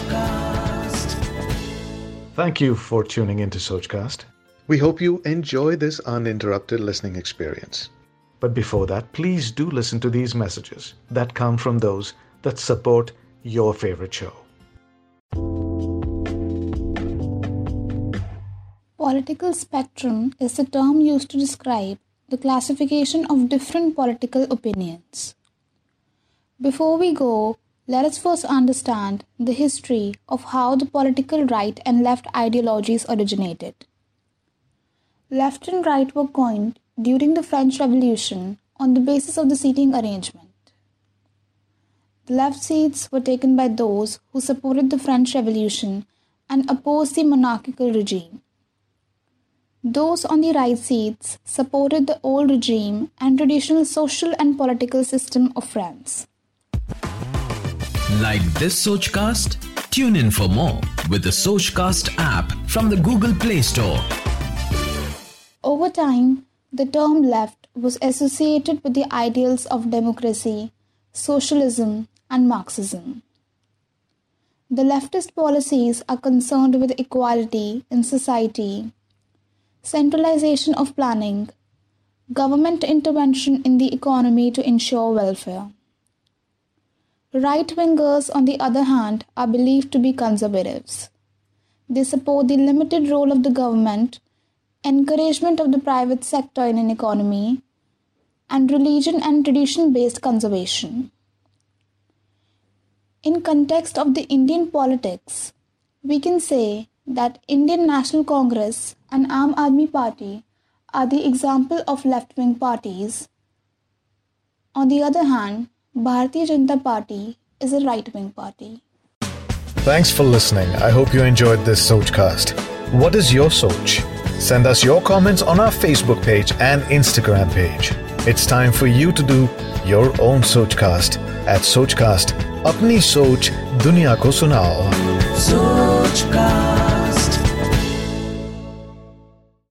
Sochcast. Thank you for tuning into Sochcast. We hope you enjoy this uninterrupted listening experience. But before that, please do listen to these messages that come from those that support your favorite show. Political spectrum is the term used to describe the classification of different political opinions. Before we go, let us first understand the history of how the political right and left ideologies originated. Left and right were coined during the French Revolution on the basis of the seating arrangement. The left seats were taken by those who supported the French Revolution and opposed the monarchical regime. Those on the right seats supported the old regime and traditional social and political system of France. Like this Sochcast? Tune in for more with the Sochcast app from the Google Play Store. Over time, the term left was associated with the ideals of democracy, socialism, and Marxism. The leftist policies are concerned with equality in society centralization of planning, government intervention in the economy to ensure welfare. Right wingers, on the other hand, are believed to be conservatives. They support the limited role of the government, encouragement of the private sector in an economy, and religion and tradition based conservation. In context of the Indian politics, we can say that Indian National Congress and Aam Aadmi Party are the example of left-wing parties. On the other hand, Bharatiya Janata Party is a right wing party. Thanks for listening. I hope you enjoyed this Sochcast. What is your Soch? Send us your comments on our Facebook page and Instagram page. It's time for you to do your own Sochcast at Sochcast. Apni Soch Dunya Ko Sunao. Sochcast.